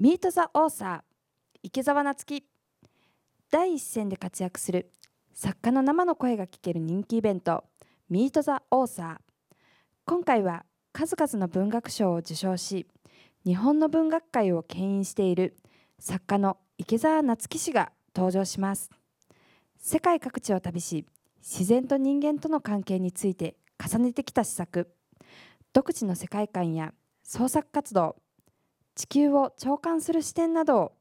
ミート・ザ・オーサー池澤夏樹。第一線で活躍する作家の生の声が聞ける人気イベントミート・ザ・オーサー。今回は数々の文学賞を受賞し日本の文学界を牽引している作家の池澤夏樹氏が登場します。世界各地を旅し自然と人間との関係について重ねてきた施策。独自の世界観や創作活動地球を長官する視点などを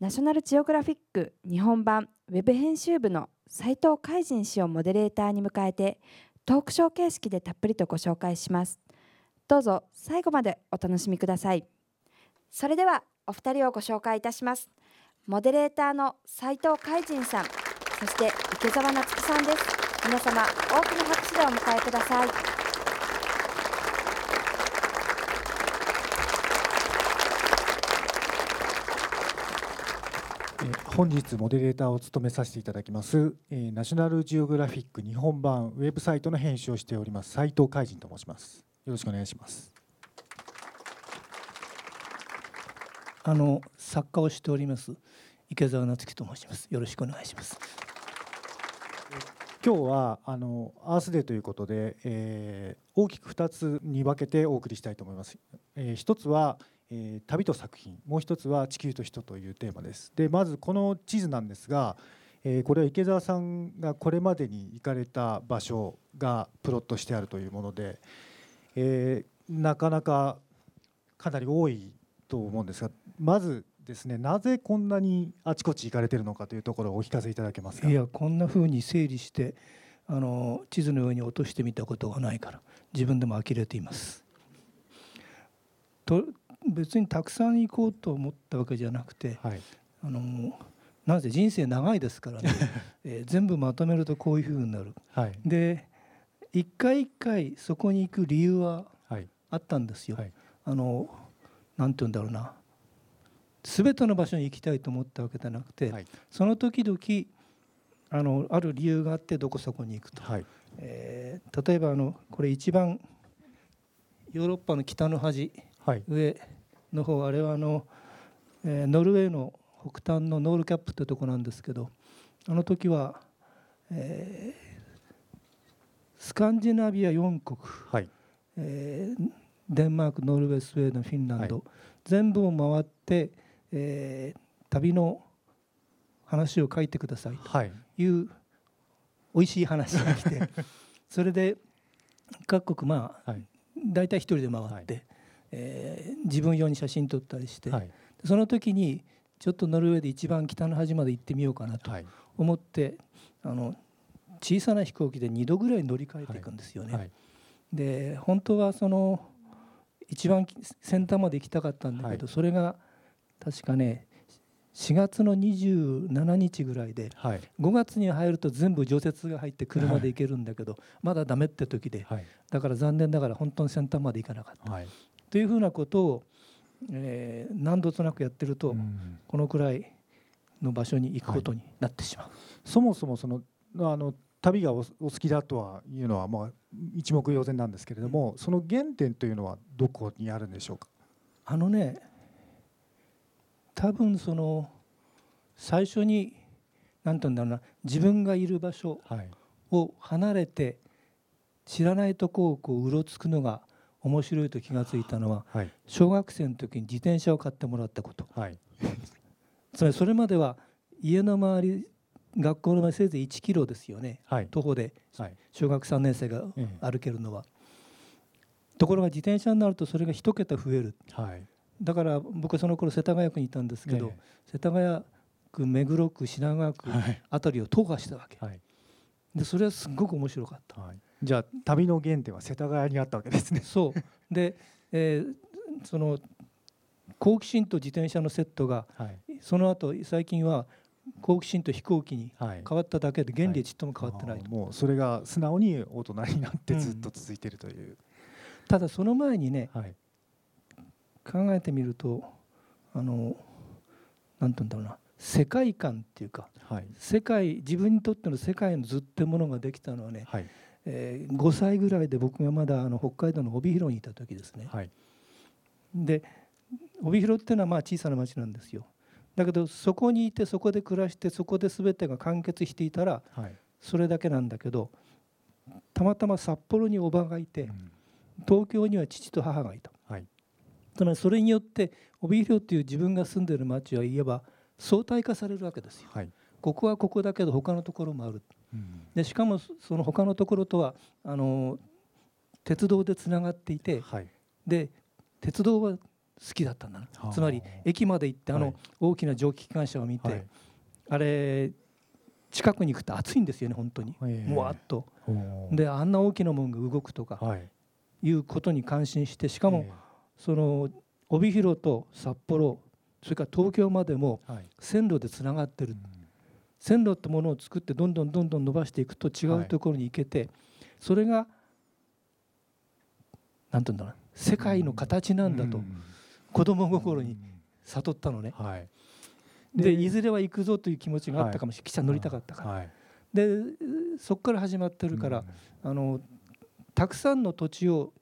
ナショナルジオグラフィック日本版ウェブ編集部の斉藤海人氏をモデレーターに迎えてトークショー形式でたっぷりとご紹介します。どうぞ最後までお楽しみください。それではお二人をご紹介いたします。モデレーターの斉藤海人さんそして池澤夏樹さんです。皆様大きな拍手でお迎えください。本日モデレーターを務めさせていただきますナショナルジオグラフィック日本版ウェブサイトの編集をしております斉藤海人と申します。よろしくお願いします。あの作家をしております池澤夏樹と申します。よろしくお願いします。今日はあのアースデーということで、えー、大きく2つに分けてお送りしたいと思います、えー、一つはえー、旅と作品。もう一つは地球と人というテーマです。でまずこの地図なんですが、えー、これは池澤さんがこれまでに行かれた場所がプロットしてあるというもので、えー、なかなかかなり多いと思うんですがまずですねなぜこんなにあちこち行かれてるのかというところをお聞かせいただけますか？いやこんなふうに整理してあの地図の上に落としてみたことがないから自分でも呆れています。と別にたくさん行こうと思ったわけじゃなくて、はい、あのなぜ人生長いですからね、えー、全部まとめるとこういうふうになる。はい、で一回一回そこに行く理由はあったんですよ。はい、あのなんて言うんだろうな。全ての場所に行きたいと思ったわけじゃなくて、はい、その時々あのある理由があってどこそこに行くと、はい、えー、例えばあのこれ一番ヨーロッパの北の端、はい、上の方あれはあの、えー、ノルウェーの北端のノールキャップというとこなんですけどあの時は、えー、スカンジナビア4国、はい、えー、デンマークノルウェースウェーデンフィンランド、はい、全部を回って、えー、旅の話を書いてくださいとい。う、はい、おいしい話が来て それで各国まあ、はい、大体一人で回って、えー、自分用に写真撮ったりして、はい、その時にちょっとノルウェーで一番北の端まで行ってみようかなと思って、はい、あの小さな飛行機で2度ぐらい乗り換えていくんですよね。はい、で本当はその一番先端まで行きたかったんだけど、それが確かね4月の27日ぐらいで、はい、5月に入ると全部除雪が入って車で行けるんだけど、まだダメって時で、だから残念ながら本当に先端まで行かなかった。というふうなことを、えー、何度となくやってると、うん、このくらいの場所に行くことになってしまう。はい、そもそもそのあの旅がお好きだとはいうのはまあ一目瞭然なんですけれどもその原点というのはどこにあるんでしょうか？あのね多分その最初に何て言うんだろうな自分がいる場所を離れて知らないとこをこううろつくのが面白いと気が付いたのは、はい、小学生の時に自転車を買ってもらったこと、はい、つまりそれまでは家の周り学校の前せいぜい1キロですよね、はい、徒歩で。小学3年生が歩けるのは、ところが自転車になるとそれが1桁増える、だから僕はその頃世田谷区にいたんですけど、世田谷区目黒区品川区あたりを踏破したわけ、でそれはすごく面白かった、じゃあ旅の原点は世田谷にあったわけですね。そう。で、えー、その好奇心と自転車のセットが、はい、その後最近は好奇心と飛行機に変わっただけで原理はちっとも変わってない、はい、もうそれが素直に大人になってずっと続いているという、うん、ただその前にね、はい、考えてみるとあのなんて言うんだろうな。世界観っていうか、はい、世界自分にとっての世界の図ってものができたのはね、はい、えー、5歳ぐらいで僕がまだあの北海道の帯広にいた時ですね。はい、で帯広っていうのはまあ小さな町なんですよ。だけどそこにいてそこで暮らしてそこで全てが完結していたらはい。それだけなんだけどたまたま札幌におばがいてうん。東京には父と母がいた。はい。つまりそれによって帯広っていう自分が住んでる町はいわば相対化されるわけですよ。はい。ここはここだけど他のところもある。うんでしかもそその他のところとはあの鉄道でつながっていてはい。で鉄道は好きだったんだな。はあ。つまり駅まで行ってあのはい。大きな蒸気機関車を見て、はい。あれ近くに行くと暑いんですよね本当に。ええ。もわっと。であんな大きなもんが動くとかはい。いうことに感心してしかもえその帯広と札幌それから東京までも線路でつながってるうん線路ってものを作ってどんどんどんどん伸ばしていくと違うところに行けて、それがなんていうんだろうな世界の形なんだとうん。子供心に悟ったのね。はい。でいずれは行くぞという気持ちがあったかもしれない、汽車乗りたかったから。はい。でそこから始まってるから、あのたくさんの土地を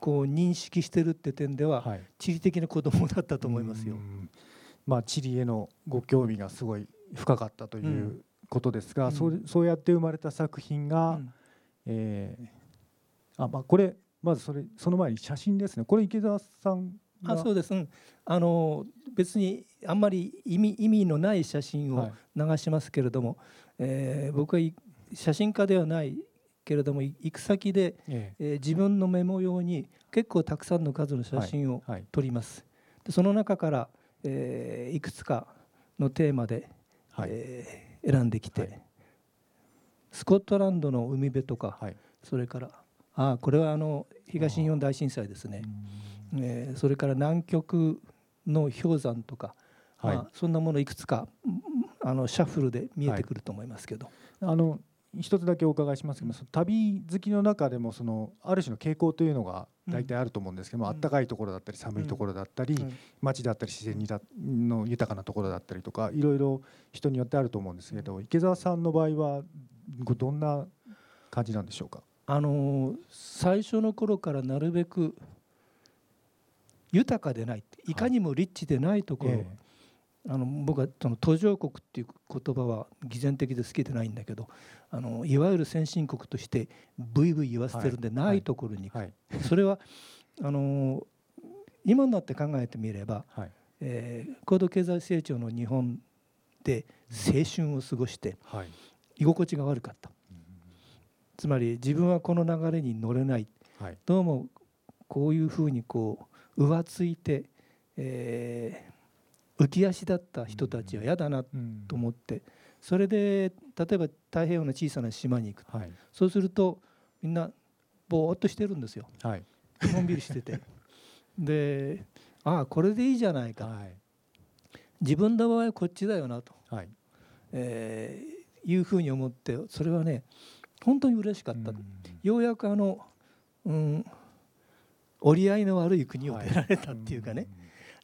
こう認識してるって点では、はい。地理的な子供だったと思いますよ。う。ん。まあ地理へのご興味がすごい深かったといううんことですが、うん。そうそうやって生まれた作品が、うん。えーあまあこれまずそれその前に写真ですね。これ池澤さんがあそうです、うん、あの別にあんまり意味意味のない写真をはい。流しますけれども、えー僕はい写真家ではないけれどもい行く先で、ええ。ー自分のメモ用に結構たくさんの数の写真をえはい。撮ります。でその中から、えーいくつかのテーマで、はい。えー選んできて、はい。スコットランドの海辺とか、はい。それからあこれはあの東日本大震災ですね、えーそれから南極の氷山とか、はい。まあ、そんなものいくつかうんあのシャッフルで見えてくると思いますけど、あの一つだけお伺いしますけど、その旅好きの中でもそのある種の傾向というのが大体あると思うんですけども、うん。あったかいところだったり寒いところだったり、うん。街だったり自然にだの豊かなところだったりとかいろいろ人によってあると思うんですけど池澤さんの場合はごどんな感じなんでしょうか？あのー最初の頃からなるべく豊かでないい。かにもリッチでないところ、え。あの僕はその途上国っていう言葉は偽善的で好きでないんだけどあのいわゆる先進国としてブイブイ言わせてるんではいない。ところにそれはあのー今になって考えてみれば、はい。えー高度経済成長の日本で青春を過ごしてはい。居心地が悪かった。つまり自分はこの流れに乗れない。はい。どうもこういうふうにこう浮ついて、えー浮き足だった人たちは嫌だなうん。と思ってそれで例えば太平洋の小さな島に行くはい。そうするとみんなぼーっとしてるんですよ。はい。のんびりしてて。でああこれでいいじゃないか。はい。自分の場合はこっちだよなと、はい。えーいうふうに思ってそれはね本当に嬉しかった、うん。ようやくあの、うん、折り合いの悪い国をはい。出られたっていうかね、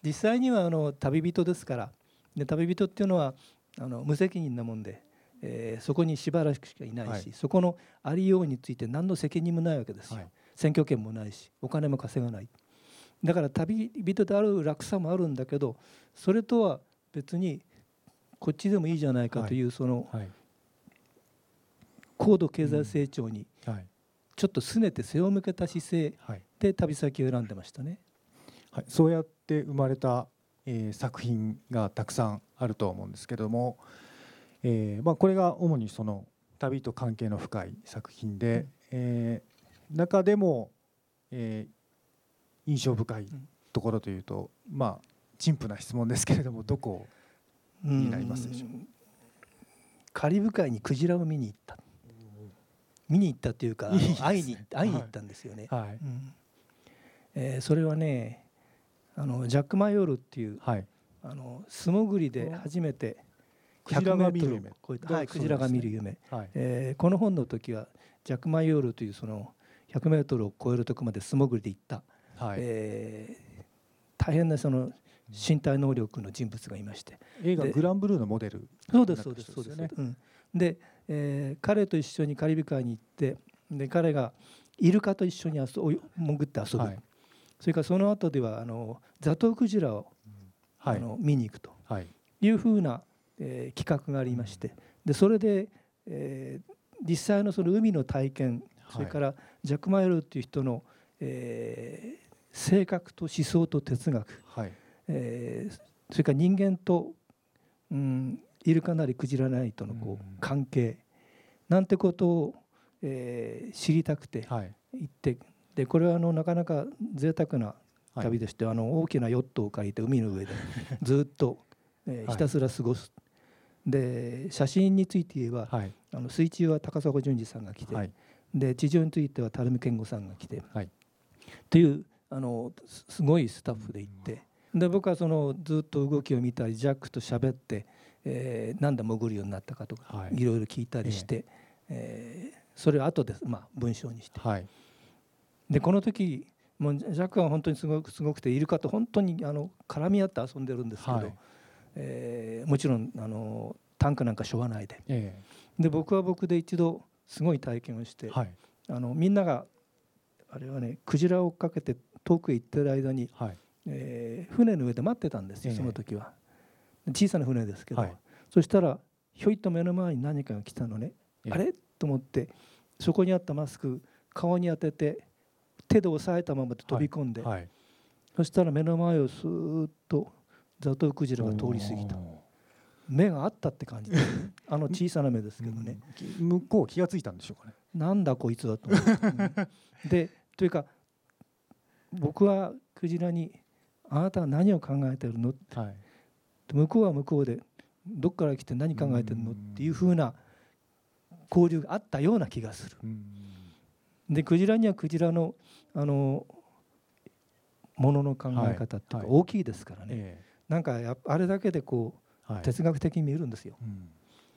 実際にはあの旅人ですから。で旅人っていうのはあの無責任なもんで、えーそこにしばらくしかいないし、はい。そこのありようについて何の責任もないわけですよ、はい。選挙権もないしお金も稼がない。だから旅人である楽さもあるんだけどそれとは別にこっちでもいいじゃないかという、そのはい。高度経済成長にはい。ちょっと拗ねて背を向けた姿勢はい。で旅先を選んでましたね。はい、そうやって生まれた、えー作品がたくさんあると思うんですけども、えーまあ、これが主にその旅と関係の深い作品で、うん。えー中でも、えー印象深いんところというと、まあ陳腐な質問ですけれどもどこになりますでしょう？うん。カリブ海にクジラを見に行った。見に行ったっていうか会いに会いに行ったんですよね。はい。うん。えーそれはねあのジャック・マヨールっていうはいあの素潜りで初めてクジラが見る100メートル夢。を超えた、はい、クジラが見る夢、はい。えーこの本の時はジャック・マヨールというその100メートルを超えるとこまで素潜りで行った、はい。えー大変なその身体能力の人物がいまして。で映画グランブルーのモデル。そうですそうですそうですね。うん、で、えー彼と一緒にカリブ海に行ってで彼がイルカと一緒に遊ぶ潜って遊ぶ、はい。それからその後ではあのザトウクジラを、はいあの見に行くと。はい。いうふうな、えー企画がありまして。でそれで、えー実際のその海の体験それからジャック・マイルっていう人の、えー性格と思想と哲学、はい。えーそれから人間と、うん、イルカなりクジラなりとのこううん。関係。なんてことを、えー知りたくてはい。行って。でこれはあのなかなか贅沢なはい旅でして、あの大きなヨットを借りて海の上で ずっと、えーはい。ひたすら過ごす。で写真について言えば、はい。あの水中は高砂淳二さんが来て、はい。で地上については垂水健吾さんが来て、はい。というあのすすごいスタッフで行って、で僕はそのずっと動きを見たりジャックと喋って、えー、なんで潜るようになったかとか、はい。い、ろいろ聞いたりして、えーそれを後で、まあ、文章にして。はい。でこの時もうジャックは本当にすごくすごくてイルカと本当にあの絡み合って遊んでるんですけど、はい。えーもちろんあのタンクなんかしょわないで。えで僕は僕で一度すごい体験をして、えはい。あのみんながあれはねクジラを追っかけて遠くへ行ってる間に、はい。えー船の上で待ってたんですよええ。その時は。小さな船ですけど、はい。そしたらひょいっと目の前に何かが来たのね、ええ。あれ？と思ってそこにあったマスク顔に当てて手で押さえたままで飛び込んで、はいそしたら目の前をスーッとザトウクジラが通り過ぎた。目があったって感じ。で あの小さな目ですけどね、うん向こう気がついたんでしょうかね。なんだこいつはと思って、う んでというか僕はクジラに「あなたは何を考えてるの?」ってはい。向こうは向こうでどっから来て何考えてるの？っていうふうな交流があったような気がする。うんでクジラにはクジラのあのものの考え方っていうはいか大きいですからね、えなんかあれだけでこえはい。う哲学的に見えるんですよ。うん。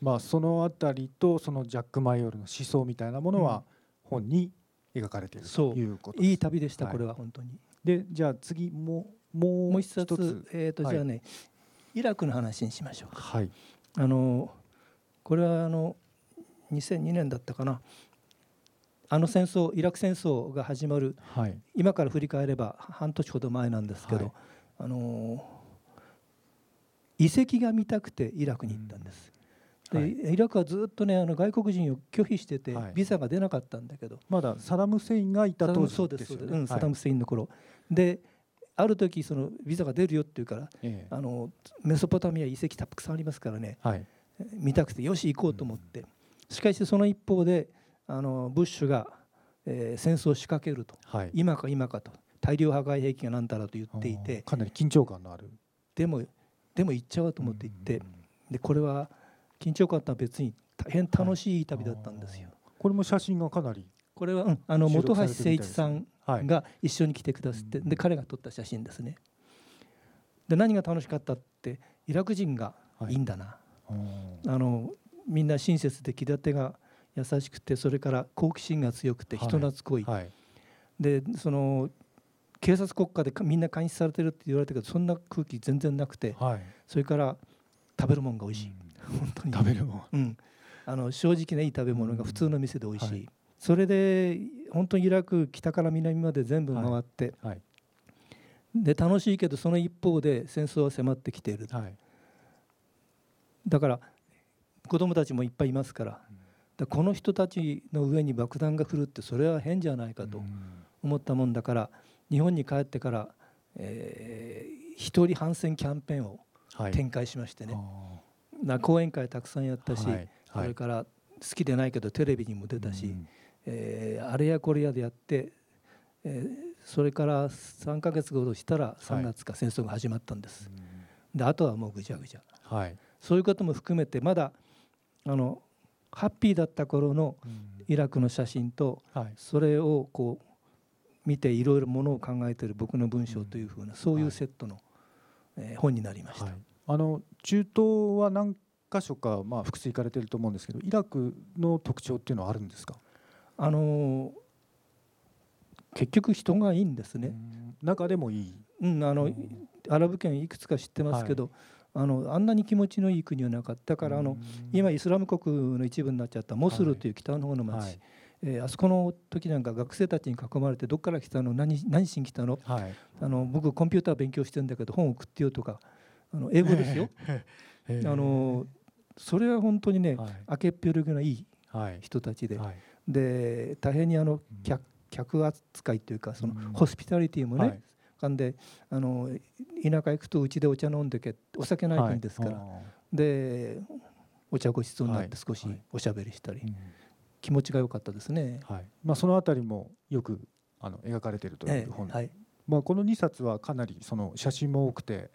まあそのあたりとそのジャック・マイオールの思想みたいなものは本に描かれているそうということですい。い旅でした、はいこれは本当に。でじゃあ次もうもうもう一一冊つえー、とはい。じゃあね、イラクの話にしましょうか。はい。あのこれはあの2002年だったかなあの戦争イラク戦争が始まるはい。今から振り返れば半年ほど前なんですけど、はい。あの遺跡が見たくてイラクに行ったんです。ではい。イラクはずっとねあの外国人を拒否してて、はい。ビザが出なかったんだけど。まだサダム・フセインがいた当時そうですそうです、よねうん、サダム・セインの頃、である時そのビザが出るよっていうからええ。あのメソポタミア遺跡たくさんありますからね。はい。見たくてよし行こうと思って、しかしその一方であのブッシュが、えー戦争を仕掛けると。はい。今か今かと。大量破壊兵器が何だらと言っていて。かなり緊張感のある。でもでも行っちゃおうと思って行って。でこれは緊張感とは別に大変楽しい旅だったんですよ。これも写真がかなりこれは、うん。あの本橋誠一さんはい。が一緒に来てくださって、うん。で彼が撮った写真ですね。で何が楽しかったってイラク人がいいんだな、うん。あのみんな親切で気立てが優しくてそれから好奇心が強くてはい。人懐っこい、はい。でその警察国家でかみんな監視されてるって言われたけどそんな空気全然なくてはい。それから食べるもんが美味しい、本当に。食べるもん。うん、あの正直ないい食べ物が普通の店で美味しい、はい。それで本当にイラク北から南まで全部回って、はい。で楽しいけどその一方で戦争は迫ってきている、はい。だから子供たちもいっぱいいますから,、だこの人たちの上に爆弾が降るってそれは変じゃないかとうん。思ったもんだから日本に帰ってから、えー一人反戦キャンペーンをはい。展開しましてね、あな講演会たくさんやったし、ーはい。それから好きでないけどテレビにも出たし、うんえーあれやこれやでやって、えーそれから3ヶ月ほどしたら3月か戦争が始まったんです、であとはもうぐちゃぐちゃ。はい。そういうことも含めてまだあのハッピーだった頃のイラクの写真とはい。それをこう見ていろいろものを考えている僕の文章というふうなそういうセットの、えー本になりました、はい。あの中東は何箇所かまあ複数行かれてると思うんですけどイラクの特徴っていうのはあるんですか？あのー結局人がいいんですね、うん。中でもいい。うん、あのうん。アラブ圏いくつか知ってますけど、あのあんなに気持ちのいい国はなかっただからあの、うん。今イスラム国の一部になっちゃったモスルという北の方の町、はい。えーあそこの時なんか学生たちに囲まれてどっから来たの？何何しに来たの？はい。あの僕コンピューター勉強してるんだけど本送ってよとかあの英語ですよ。えー。あのそれは本当にね、はい。明けっぴろげないいはい。人たちで、はい。で大変にあの客客扱いというかそのうん。ホスピタリティもね、はいかんであの田舎行くとうちでお茶飲んでけお酒ない国ですから、はい。あでお茶ごちそうになっはい。て少しはい。おしゃべりしたり、ーうん。気持ちが良かったですね。はい。まあ、そのあたりもよくあの描かれているといえう本、えはい、まあ、この2冊はかなりその写真も多くて、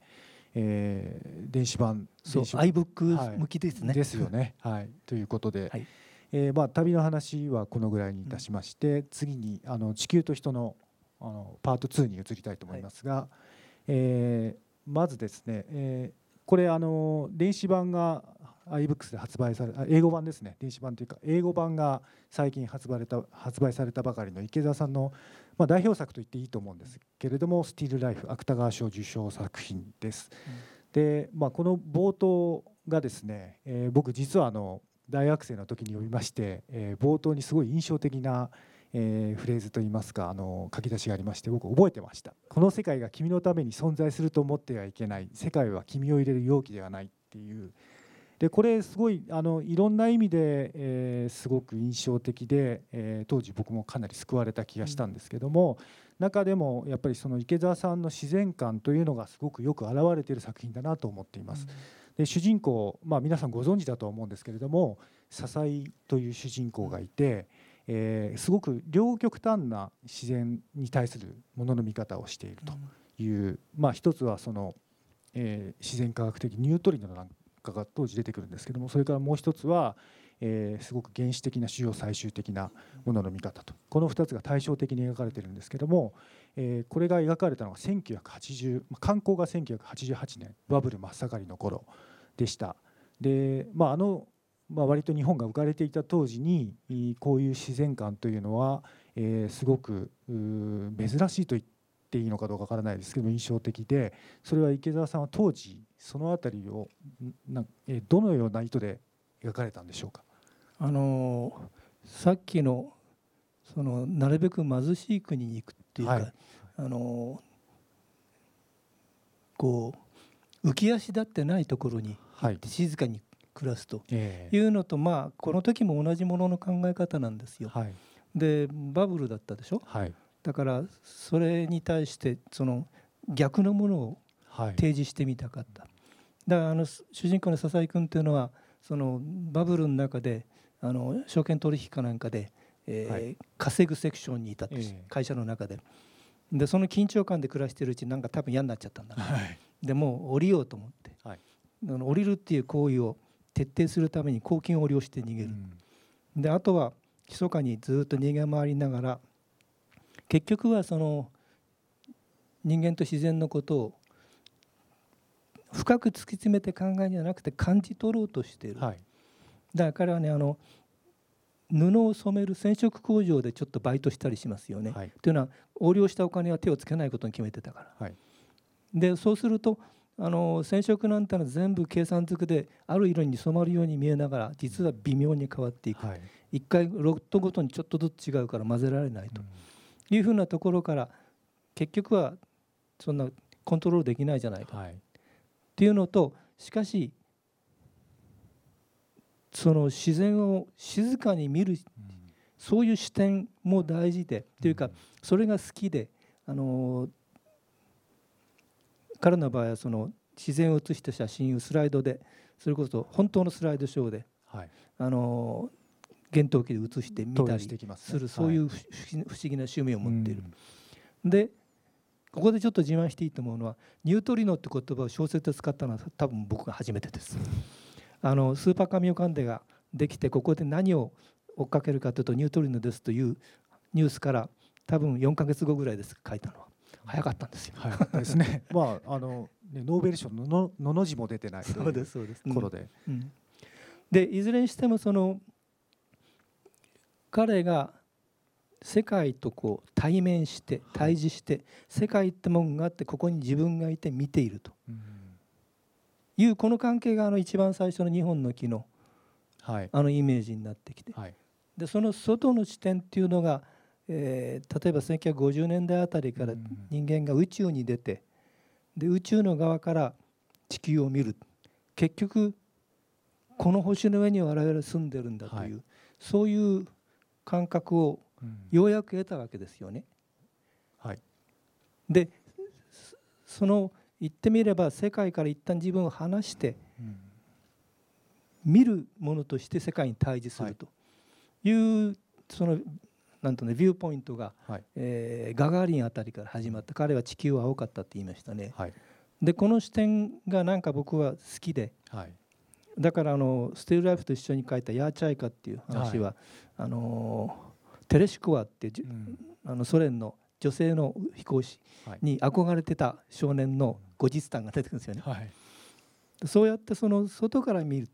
えー電子版そう電子 iBook 向きですね。ですよね。はい、ということで、はい。えーまあ、旅の話はこのぐらいにいたしまして、次にあの地球と人のあのパート2に移りたいと思いますが、えーまずですね、えーこれあの電子版が iBooks で発売されあ英語版ですね。電子版というか英語版が最近発売された発売されたばかりの池澤さんの、まあ、代表作と言っていいと思うんですけれども「スティール・ライフ」芥川賞受賞作品です。で、まあ、この冒頭がですね、えー僕実はあの大学生の時に読みまして、えー冒頭にすごい印象的な、えーフレーズといいますかあの書き出しがありまして僕覚えてました。この世界が君のために存在すると思ってはいけない世界は君を入れる容器ではないっていう。でこれすごいあのいろんな意味で、えーすごく印象的で、えー当時僕もかなり救われた気がしたんですけども、中でもやっぱりその池澤さんの自然観というのがすごくよく表れている作品だなと思っています。で主人公、まあ、皆さんご存知だと思うんですけれども笹井という主人公がいて、えーすごく両極端な自然に対するものの見方をしているという、まあ、一つはその、えー自然科学的ニュートリノなんかが当時出てくるんですけどもそれからもう一つは、えーすごく原始的な主要最終的なものの見方と。この2つが対照的に描かれているんですけども、えーこれが描かれたのが1980まあ観光が1988年バブル真っ盛りの頃でした。で、まあ、あの、まあ、割と日本が浮かれていた当時にいこういう自然観というのは、えーすごく珍しいと言っていいのかどうかわからないですけど印象的でそれは池澤さんは当時その辺りをんなえーどのような意図で描かれたんでしょうか？あのーさっきのそのなるべく貧しい国に行くっていうか、はいあのーこう浮き足立ってないところにはい静かに暮らすとえいうのとまあこの時も同じものの考え方なんですよ。はい。でバブルだったでしょ？はい。だからそれに対してその逆のものをはい。提示してみたかった。だからあの主人公の笹井君っていうのはそのバブルの中であの証券取引かなんかで、えーはい。稼ぐセクションにいたと、ええ。会社の中で。でその緊張感で暮らしてるうちになんか多分嫌になっちゃったんだ。なはい。でもう降りようと思って、はい。降りるっていう行為を徹底するために公金を利用して逃げる、であとは密かにずっと逃げ回りながら結局はその人間と自然のことを深く突き詰めて考えるんじゃなくて感じ取ろうとしている、はい。だから彼はねあの布を染める染色工場でちょっとバイトしたりしますよね。はい。というのは横領したお金は手をつけないことに決めてたから。はい。でそうするとあの染色なんてのは全部計算づくである色に染まるように見えながら実は微妙に変わっていく、はい。一回ロットごとにちょっとずつ違うから混ぜられないと。いうふうなところから結局はそんなコントロールできないじゃないか。はい。っていうのとしかしその自然を静かに見るそういう視点も大事でというかそれが好きであの彼の場合はその自然を写した写真をスライドでそれこそ本当のスライドショーではい。あの厳冬期で写してみたりしていきまするそういう不不思議な趣味を持っている。でここでちょっと自慢していいと思うのはニュートリノって言葉を小説で使ったのは多分僕が初めてです。あのスーパーカミオカンデができてここで何を追っかけるかというとニュートリノですというニュースから多分4ヶ月後ぐらいです書いたのは早かったんですよ。はいですね。まああのねノーベル賞のののの字も出てないとそうですそうです。いう頃で、うん。でいずれにしてもその彼が世界とこう対面して対峙して世界ってもんがあってここに自分がいて見ていると。いうこの関係があの一番最初の日本の木のはい。あのイメージになってきて。はい。でその外の視点っていうのが、えー、例えば1950年代あたりから人間が宇宙に出てで宇宙の側から地球を見る。結局この星の上に我々住んでるんだという、はい、そういう感覚をようやく得たわけですよね。はい、でその言ってみれば世界から一旦自分を離して、見るものとして世界に対峙するとい。う、はい、そのなんとねビューポイントが、はい、えー、ガガーリンあたりから始まった彼は地球は青かったって言いましたね。はい、でこの視点がなんか僕は好きで、はい、だからあのスティールライフと一緒に書いた「ヤーチャイカ」っていう話は、あのテレシコワって、うん、あのソ連の女性の飛行士に憧れてた少年の後日談が出てくるんですよね。はい、そうやってその外から見る。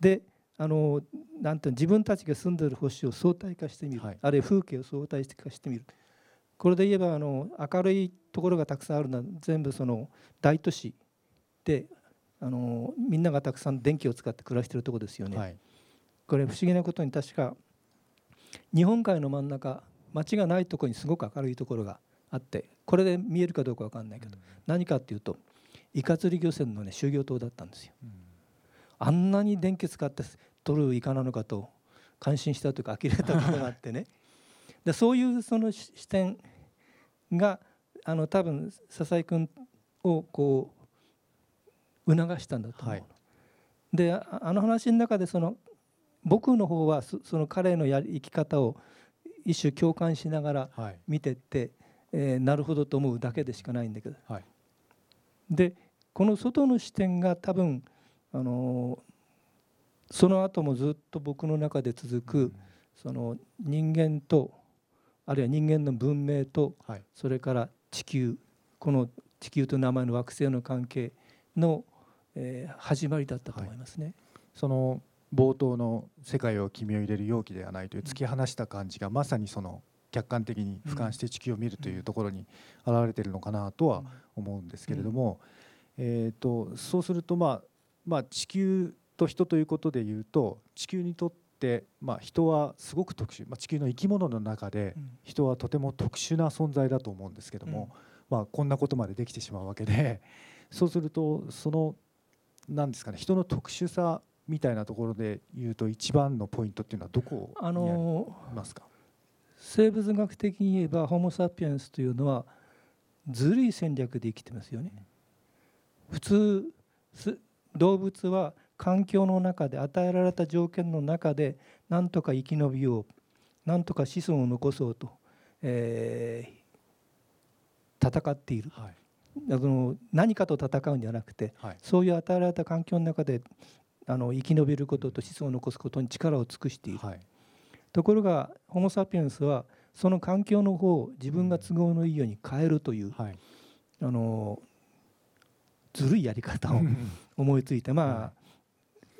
であのなんて自分たちが住んでる星を相対化してみる、はい、あるいは風景を相対化してみる。これで言えばあの明るいところがたくさんあるのは全部その大都市であのみんながたくさん電気を使って暮らしてるところですよね。はい、これ不思議なことに確か日本海の真ん中町がないところにすごく明るいところがあってこれで見えるかどうか分かんないけど、何かっていうとイカ釣り漁船のね修行島だったんですよ。あんなに電気使って取るイカなのかと感心したというか呆れたことがあってね。でそういうその視点があの多分笹井君をこう促したんだと思う、はい、であの話の中でその僕の方はその彼のや生き方を一種共感しながら見てって、はい、えー、なるほどと思うだけでしかないんだけど、はい、でこの外の視点が多分あのその後もずっと僕の中で続く、その人間とあるいは人間の文明と、それから地球この地球と名前の惑星の関係の、えー、始まりだったと思いますね。はい、その冒頭の「世界を君を入れる容器ではない」という突き放した感じがまさにその客観的に俯瞰して地球を見るというところに表れているのかなとは思うんですけれども、えー、とそうするとまあまあ地球と人ということでいうと地球にとってまあ人はすごく特殊、まあ、地球の生き物の中で人はとても特殊な存在だと思うんですけども、まあ、こんなことまでできてしまうわけでそうするとその何ですかね人の特殊さみたいなところで言うと一番のポイントっていうのはどこにありますか？生物学的に言えばホモ・サピエンスというのはずるい戦略で生きてますよね。普通動物は環境の中で与えられた条件の中で何とか生き延びよう何とか子孫を残そうと、えー、戦っている、はい、あの何かと戦うんじゃなくて、はい、そういう与えられた環境の中であの生き延びることと子孫を残すことに力を尽くしている、はい、ところがホモ・サピエンスはその環境の方を自分が都合のいいように変えるという、はい、あのずるいやり方を思いついてまあ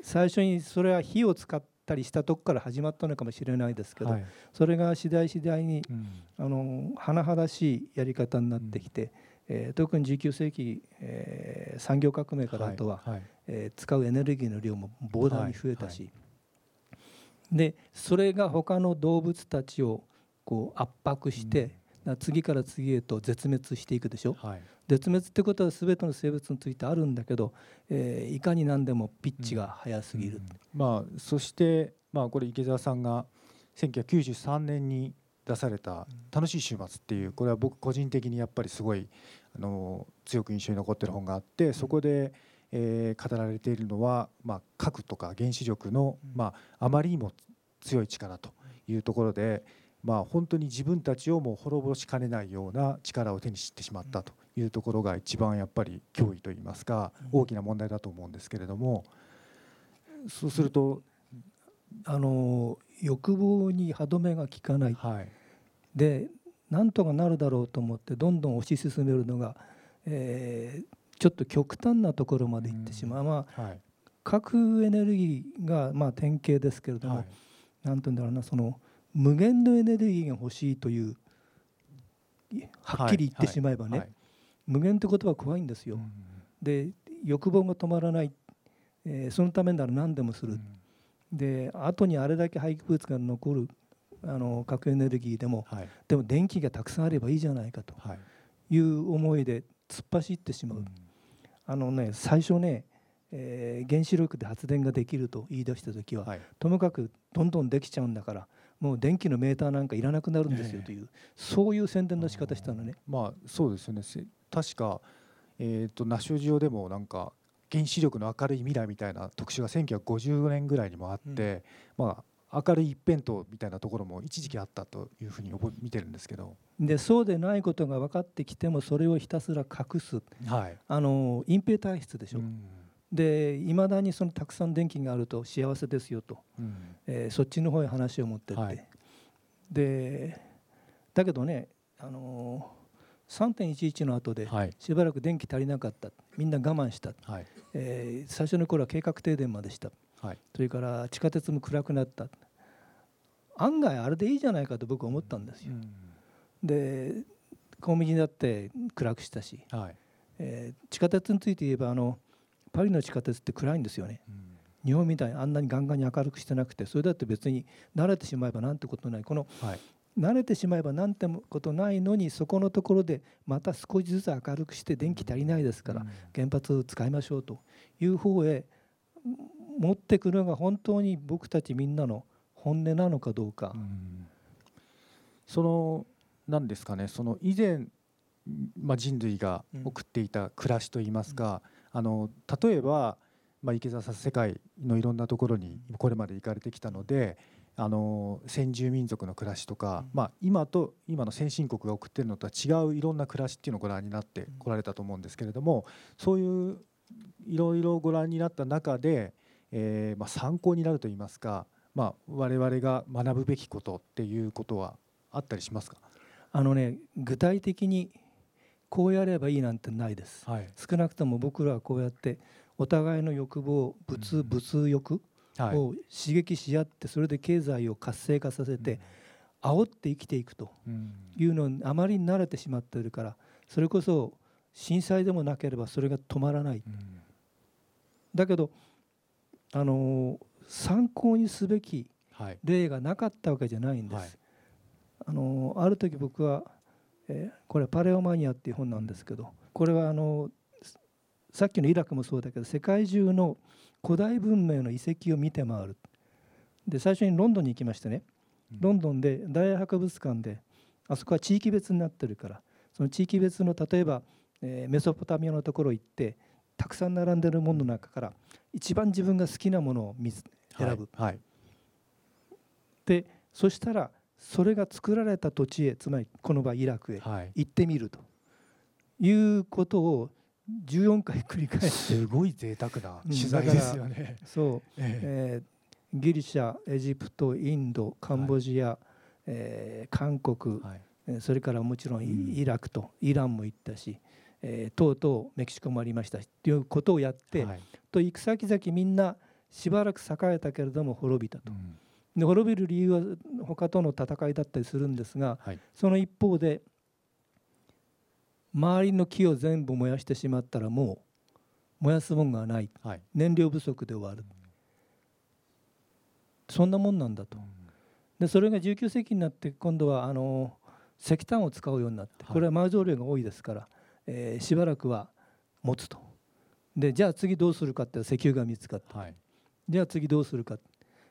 最初にそれは火を使ったりしたとこから始まったのかもしれないですけど、はい、それが次第次第に、うん、あの甚だしいやり方になってきて、うん、えー、特に19世紀、えー、産業革命から後は、はい、えー、使うエネルギーの量も膨大に増えたし、はい、でそれが他の動物たちをこう圧迫して、うん、次から次へと絶滅していくでしょ？はい。絶滅ってことは全ての生物についてあるんだけど、えー、いかに何でもピッチが速すぎる、うんうん、まあ、そして、まあ、これ池澤さんが1993年に出された「楽しい週末」っていうこれは僕個人的にやっぱりすごいあの強く印象に残ってる本があってそこで、えー、語られているのは、まあ、核とか原子力の、まあ、あまりにも強い力というところで、まあ、本当に自分たちをもう滅ぼしかねないような力を手にしてしまったというところが一番やっぱり脅威といいますか大きな問題だと思うんですけれどもそうするとあの欲望に歯止めが効かない、はい、でなんとかなるだろうと思ってどんどん推し進めるのが、えー、ちょっと極端なところまでいってしまう、まあ、はい、核エネルギーがまあ典型ですけれども、はい、なんていうんだろうなその無限のエネルギーが欲しいというはっきり言ってしまえばね、無限って言葉は怖いんですよ。で欲望が止まらない、えー、そのためなら何でもする、で後にあれだけ廃棄物が残るあの核エネルギーでもはい。でも電気がたくさんあればいいじゃないかとはい。いう思いで突っ走ってしまう、あのね最初ね、えー原子力で発電ができると言い出した時は、はい。ともかくどんどんできちゃうんだからもう電気のメーターなんかいらなくなるんですよええという、そういう宣伝の仕方したのね。まあそうですよね。せ確かえっとナショジオでもなんか原子力の明るい未来みたいな特集が1950年ぐらいにもあって、まあ明るい一辺倒みたいなところも一時期あったというふうに見てるんですけど、でそうでないことが分かってきてもそれをひたすら隠す。はい。あの隠蔽体質でしょ。うんでいまだにそのたくさん電気があると幸せですよと、うん。えーそっちの方へ話を持ってって、はい。でだけどね、あのー3.11の後ではい。しばらく電気足りなかった。みんな我慢した、はい。えー最初の頃は計画停電までした。はい。それから地下鉄も暗くなった。案外あれでいいじゃないかと僕は思ったんですよ。でコンビニだって暗くしたし、はい。えー地下鉄について言えばあのパリの地下鉄って暗いんですよね。日本みたいにあんなにガンガンに明るくしてなくてそれだって別に慣れてしまえばなんてことない。このはい。慣れてしまえばなんてことないのにそこのところでまた少しずつ明るくして電気足りないですから原発使いましょうという方へ持ってくるのが本当に僕たちみんなの本音なのかどうか。うん。その何ですかねその以前、まあ、人類が送っていた暮らしといいますか、あの例えば、まあ、池澤さん世界のいろんなところにこれまで行かれてきたのであの先住民族の暮らしとか、うん。まあ、今と今の先進国が送っているのとは違ういろんな暮らしっていうのをご覧になってこられたと思うんですけれどもそういういろいろご覧になった中で、えーまあ、参考になるといいますか、まあ、我々が学ぶべきことっていうことはあったりしますか、あのね具体的にこうやればいいなんてないです。はい。少なくとも僕らはこうやってお互いの欲望物うん物欲はい。を刺激し合ってそれで経済を活性化させて煽って生きていくとうん。いうのにあまりに慣れてしまっているからそれこそ震災でもなければそれが止まらない。うん。だけどあの参考にすべきはい。例がなかったわけじゃないんです、はい。あのある時僕は、えーこれ「パレオマニア」っていう本なんですけどこれはあのさっきのイラクもそうだけど世界中の古代文明の遺跡を見て回る。で最初にロンドンに行きましてねロンドンで大英博物館であそこは地域別になってるからその地域別の例えば、えーメソポタミアのところ行ってたくさん並んでるものの中から一番自分が好きなものを選ぶ、はい。でそしたらそれが作られた土地へつまりこの場合イラクへはい。行ってみるということを14回繰り返してすごい贅沢なうん取材ですよね。そう、ええ。ーギリシャエジプトインドカンボジア、えー韓国え、はい。えーそれからもちろん。イラクとイランも行ったし、えーとうとうメキシコもありましたしということをやって、はい。と行く先々みんなしばらく栄えたけれども滅びたと。うんで滅びる理由は他との戦いだったりするんですがはい。その一方で周りの木を全部燃やしてしまったらもう燃やすもんがない。はい。燃料不足で終わる。そんなもんなんだと。でそれが19世紀になって今度はあの石炭を使うようになってはい。これは埋蔵量が多いですから、えーしばらくは持つと。でじゃあ次どうするかって石油が見つかったはい。じゃあ次どうするか、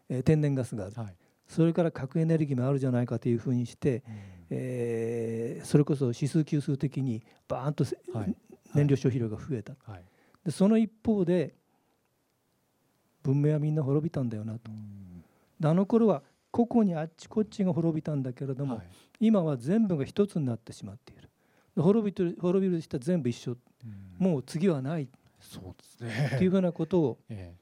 えー天然ガスがある。はい。それから核エネルギーもあるじゃないかというふうにして、えーそれこそ指数級数的にバーンとせはい。燃料消費量が増えた。はい。でその一方で文明はみんな滅びたんだよなと。であの頃は個々にあっちこっちが滅びたんだけれども、はい。今は全部が一つになってしまっている。で滅びてる滅びる人は全部一緒。もう次はない。そうですね。っていうふうなことを え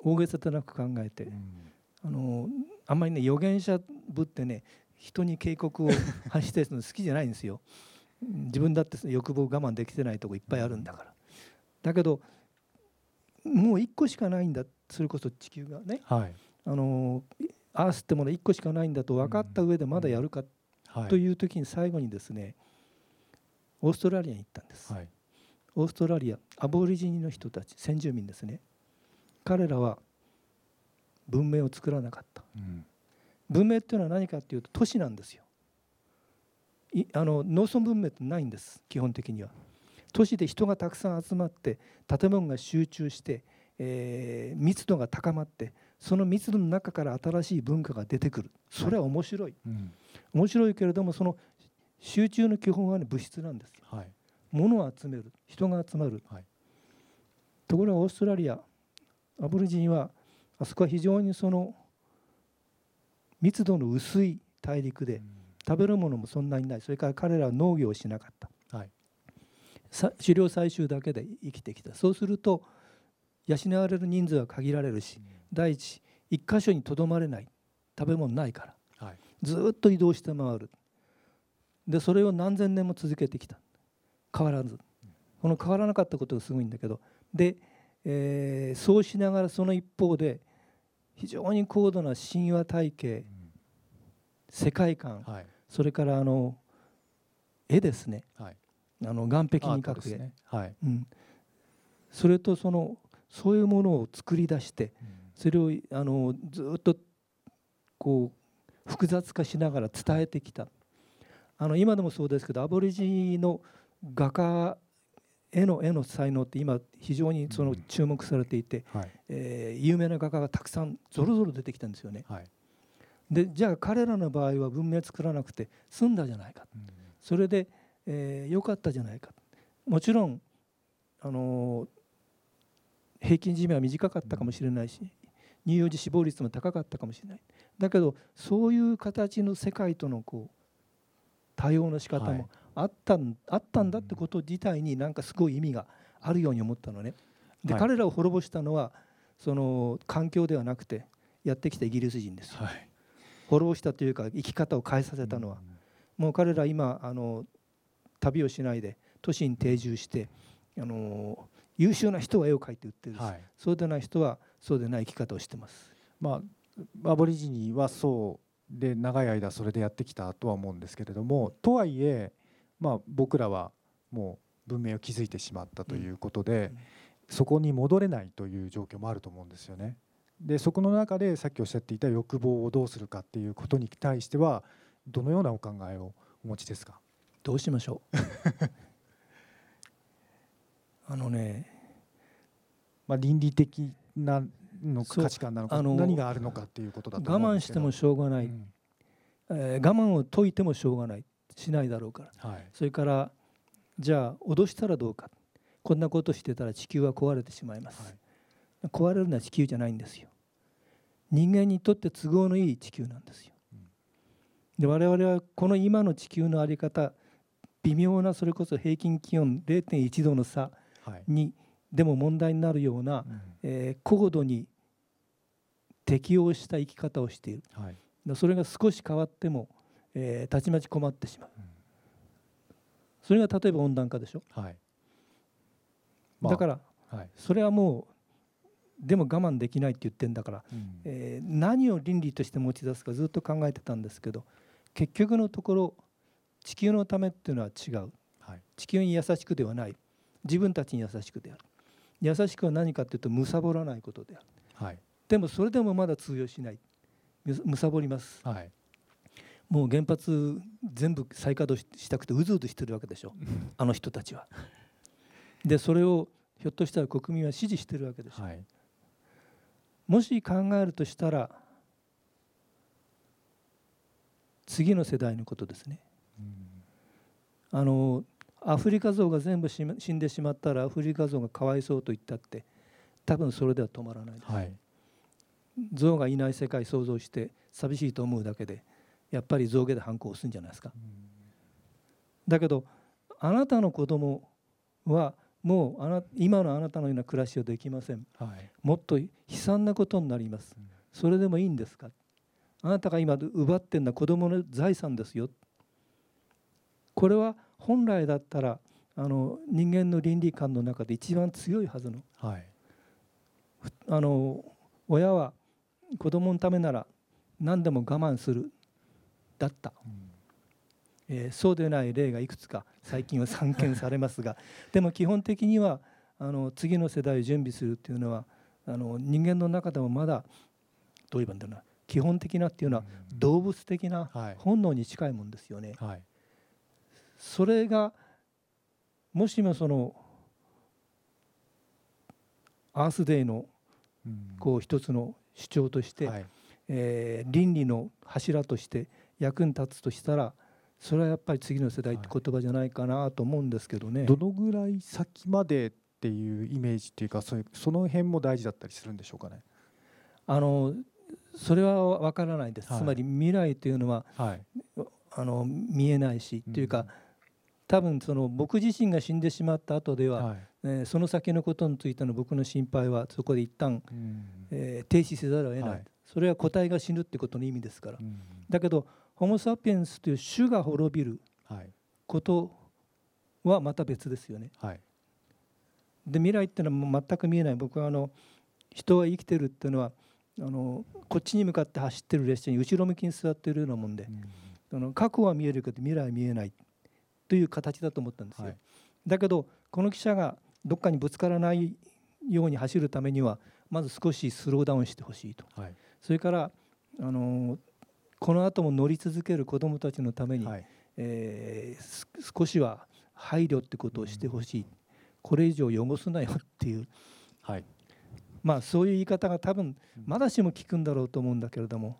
大げさでなく考えて。えあのあんまりね預言者ぶってね人に警告を発してるの好きじゃないんですよ。自分だって欲望我慢できてないとこいっぱいあるんだから。だけどもう一個しかないんだそれこそ地球がねはいあのアースってもの一個しかないんだと分かった上でまだやるかはいという時に最後にですねオーストラリアに行ったんです。はいオーストラリアアボリジニの人たち先住民ですね彼らは文明を作らなかった。うん。文明っていうのは何かっていうと都市なんですよ。いあの農村文明ってないんです基本的には。都市で人がたくさん集まって建物が集中して、えー密度が高まってその密度の中から新しい文化が出てくる。それは面白い。うん。面白いけれどもその集中の基本は、ね、物質なんですはい。物を集める。人が集まる、はい。ところがオーストラリアアボリジニはあそこは非常にその密度の薄い大陸で食べるものもそんなにない。それから彼らは農業をしなかった。はい。さ狩猟採集だけで生きてきた。そうすると養われる人数は限られるし第一一箇所にとどまれない。食べ物ないから。はい。ずーっと移動して回る。でそれを何千年も続けてきた。変わらず。この変わらなかったことがすごいんだけど。で、えーそうしながらその一方で非常に高度な神話体系世界観はい。それからあの絵ですね。はい。あの岸壁アに描く絵、ね。はい。うん、それとそのそういうものを作り出してそれをあのずっとこう複雑化しながら伝えてきた。あの今でもそうですけどアボリジニの画家絵の絵の才能って今非常にそのうん注目されていて、はい。えー有名な画家がたくさんぞろぞろ出てきたんですよね。はい。でじゃあ彼らの場合は文明作らなくて済んだじゃないかそれで、えー良かったじゃないかもちろん、あのー平均寿命は短かったかもしれないし乳幼児死亡率も高かったかもしれない。だけどそういう形の世界とのこう多様な仕方はい。もあったん,、あったんだってこと自体になんかすごい意味があるように思ったのね。で、はい彼らを滅ぼしたのはその環境ではなくてやってきたイギリス人ですよ。はい滅ぼしたというか生き方を変えさせたのは、もう彼ら今あの旅をしないで都市に定住してあの優秀な人は絵を描いて売ってるし、はいそうでない人はそうでない生き方をしてます。まあアボリジニはそうで長い間それでやってきたとは思うんですけれどもとはいえまあ僕らはもう文明を築いてしまったということで、そこに戻れないという状況もあると思うんですよね。でそこの中でさっきおっしゃっていた欲望をどうするかっていうことに対してはどのようなお考えをお持ちですか？どうしましょう？あのねまあ、倫理的なの価値観なのか何があるのかっていうことだと我慢してもしょうがない、うん。えー我慢を解いてもしょうがないしないだろうから。はい。それからじゃあ脅したらどうか。こんなことしてたら地球は壊れてしまいます、はい。壊れるのは地球じゃないんですよ。人間にとって都合のいい地球なんですよ。うん。で我々はこの今の地球の在り方微妙なそれこそ平均気温0.1度の差はい。にでも問題になるような、うん。えー高度に適応した生き方をしている。はい。でそれが少し変わっても、えーたちまち困ってしまう。うんそれが例えば温暖化でしょ、はい。まあだからはい。それはもうでも我慢できないって言ってんだから、うん。えー何を倫理として持ち出すかずっと考えてたんですけど結局のところ地球のためっていうのは違う。はい。地球に優しくではない。自分たちに優しくである。優しくは何かっていうと貪らないことである。はい。でもそれでもまだ通用しない。む貪ります。はいもう原発全部再稼働ししたくてうずうずしてるわけでしょ。あの人たちは。でそれをひょっとしたら国民は支持してるわけでしょ。はい。もし考えるとしたら次の世代のことですね。うん。あのアフリカゾウが全部死んでしまったらアフリカゾウがかわいそうと言ったって多分それでは止まらないです。はい。ゾウがいない世界想像して寂しいと思うだけでやっぱり象牙で反抗するんじゃないですか。だけどあなたの子供はもうあな今のあなたのような暮らしはできません。はい。もっと悲惨なことになります。うんそれでもいいんですか。あなたが今奪ってるのは子供の財産ですよ。これは本来だったらあの人間の倫理観の中で一番強いはずの。はい。あの親は子供のためなら何でも我慢するだった、うん。えーそうでない例がいくつか最近は散見されますが でも基本的にはあの次の世代を準備するっていうのはあの人間の中でもまだどう言えばいいんだろうな基本的なっていうのはうん。動物的なはい。本能に近いもんですよね。はい。それがもしもそのアースデーのうん。こう一つの主張として、はい。えー倫理の柱として役に立つとしたらそれはやっぱり次の世代って言葉じゃないかなと思うんですけどね。どのぐらい先までっていうイメージっていうかそういうその辺も大事だったりするんでしょうかね？あのそれは分からないです、はい。つまり未来というのははい。あの見えないし、うんというか多分その僕自身が死んでしまった後では、はい。えーその先のことについての僕の心配はそこで一旦、うん。えー停止せざるを得ない、はい。それは個体が死ぬってことの意味ですから、うん。だけどホモ・サピエンスという種が滅びるはい。ことはまた別ですよね。はい。で未来っていうのは全く見えない。僕はあの人は生きてるっていうのはあのこっちに向かって走ってる列車に後ろ向きに座ってるようなもんでうん。あの過去は見えるけど未来は見えないという形だと思ったんですよ。はい。だけどこの汽車がどっかにぶつからないように走るためにはまず少しスローダウンしてほしいと。はい。それからあのこの後も乗り続ける子どもたちのために、はい。えーす少しは配慮ってことをしてほしい、これ以上汚すなよっていう。はい。まあそういう言い方が多分まだしも聞くんだろうと思うんだけれども。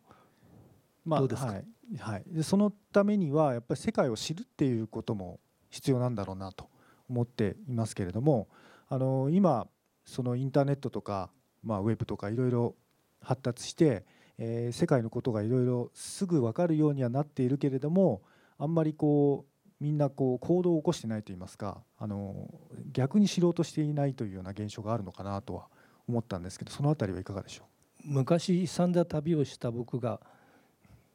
まあどうですか？はい。はい、でそのためにはやっぱり世界を知るっていうことも必要なんだろうなと思っていますけれどもあの今そのインターネットとか、まあ、ウェブとかいろいろ発達して、えー世界のことがいろいろすぐ分かるようにはなっているけれどもあんまりこうみんなこう行動を起こしてないといいますかあの逆に知ろうとしていないというような現象があるのかなとは思ったんですけどそのあたりはいかがでしょ昔散々旅をした僕が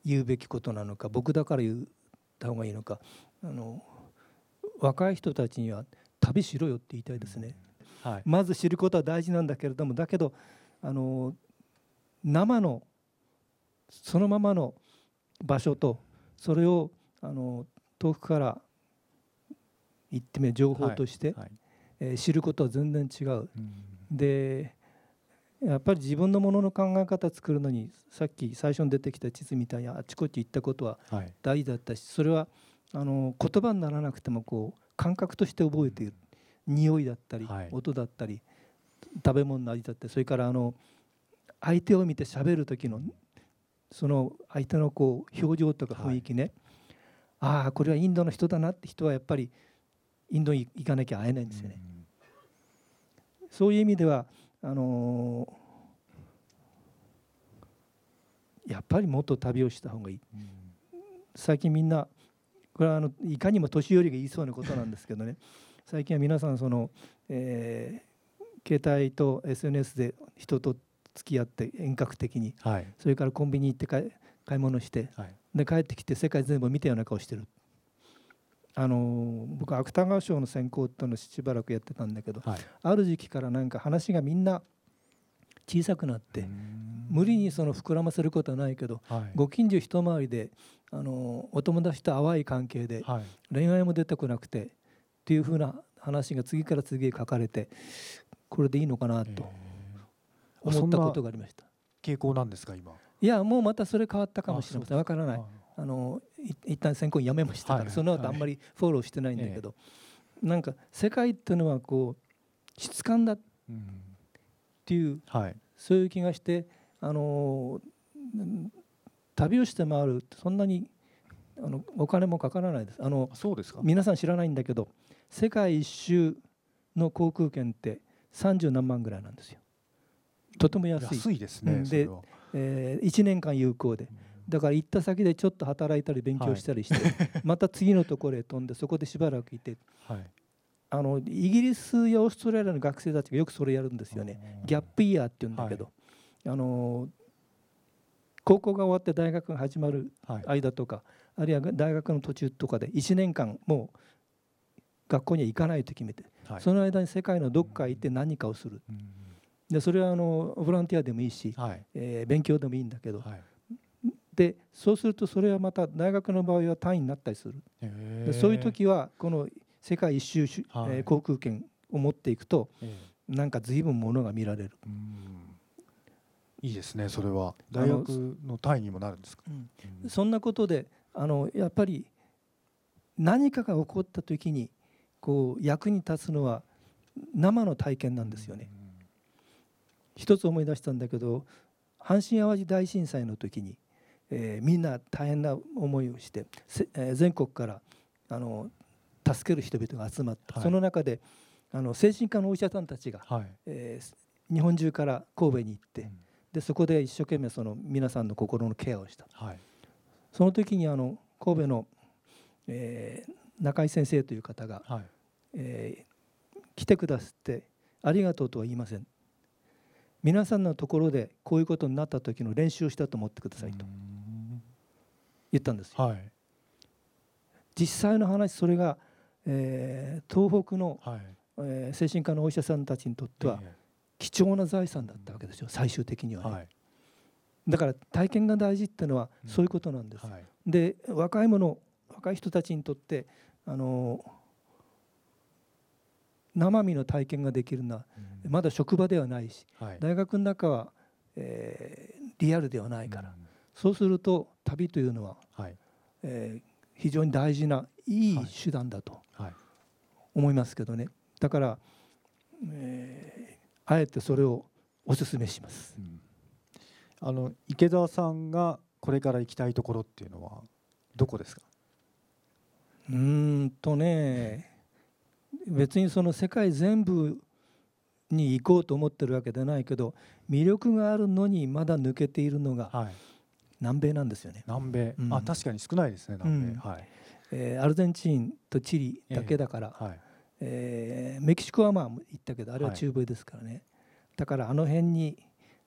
言うべきことなのか僕だから言った方がいいのかあの若い人たちには旅しろよって言いたいですね。う、はい。まず知ることは大事なんだけれどもだけどあの生のそのままの場所とそれをあの遠くから言ってみれば情報として、はいえー知ることは全然違う。うん。でやっぱり自分のものの考え方作るのにさっき最初に出てきた地図みたいにあちこち行ったことははい。大事だったしそれはあの言葉にならなくてもこう感覚として覚えている。匂いだったり、はい。音だったり食べ物の味だったりそれからあの相手を見て喋る時のその相手のこう表情とか雰囲気ね、ああこれはインドの人だなって人はやっぱりインドに行かなきゃ会えないんですよね。そういう意味ではあのーやっぱりもっと旅をした方がいい。うん。最近みんなこれはあのいかにも年寄りが言いそうなことなんですけどね。最近は皆さんその、えー携帯と SNS で人と付き合って遠隔的に。はい。それからコンビニ行って買い買い物して。はい。で帰ってきて世界全部見たような顔してる。あのー僕芥川賞の選考っていうのをしばらくやってたんだけどはい。ある時期からなんか話がみんな小さくなって無理にその膨らませることはないけどはい。ご近所一回りであのお友達と淡い関係ではい。恋愛も出てこなくてっていうふうな話が次から次へ書かれてこれでいいのかなと思ったことがありました。傾向なんですか今？いやもうまたそれ変わったかもしれません。あわからない。あのい一旦選考やめましたから、はいその後あんまりフォローしてないんだけど、なんか世界っていうのはこう質感だっうんていうはい。そういう気がしてあのうん旅をして回るってそんなにあのお金もかからないです。あのあそうですか？皆さん知らないんだけど世界一周の航空券って30何万ぐらいなんですよとても安い。安いですうん。ねそれは。えー1年間有効で。だから行った先でちょっと働いたり勉強したりして、また次のところへ飛んでそこでしばらくいて。はい。あのイギリスやオーストラリアの学生たちがよくそれやるんですよね。ギャップイヤーって言うんだけど、あの高校が終わって大学が始まるはい。間とかあるいは大学の途中とかで1年間もう学校には行かないと決めて、はい。その間に世界のどっかへ行って何かをする。うんでそれはあのボランティアでもいいし、はい。えー勉強でもいいんだけど、はい。でそうするとそれはまた大学の場合は単位になったりする。そういう時はこの世界一周し、はい。えー航空券を持っていくとええ。なんか随分ものが見られる。うん。いいですねそれは。大学の単位にもなるんですか、うん。うん。そんなことであのやっぱり何かが起こった時にこう役に立つのは生の体験なんですよね。一つ思い出したんだけど阪神・淡路大震災の時に、えーみんな大変な思いをして、せえー全国からあの助ける人々が集まった、はい。その中であの精神科のお医者さんたちが、はい、えー日本中から神戸に行って、うん。でそこで一生懸命その皆さんの心のケアをした。はい。その時にあの神戸の、えー中井先生という方が、はい。えー来てくださってありがとうとは言いません皆さんのところでこういうことになった時の練習をしたと思ってくださいとうん言ったんですよ。はい。実際の話それが、えー東北の、はい。えー精神科のお医者さんたちにとってはえ貴重な財産だったわけですよ最終的にはね、えはい。だから体験が大事っていうのはうん。そういうことなんです、はい。で若い者若い人たちにとってあの生身の体験ができるのはうん。まだ職場ではないしはい。大学の中は、えーリアルではないから、うん。そうすると旅というのは、はい。えー非常に大事ないいはい手段だとはい。思いますけどね。だから、えーあえてそれをお勧めします。うん。あの池澤さんがこれから行きたいところっていうのはどこですか？うーんとね別にその世界全部に行こうと思ってるわけではないけど魅力があるのにまだ抜けているのがはい。南米なんですよね、南米、うん。あ確かに少ないですね南米、うん。はい。えーアルゼンチンとチリだけだから、はい。えーメキシコはまあ行ったけどあれは中米ですからね、だからあの辺に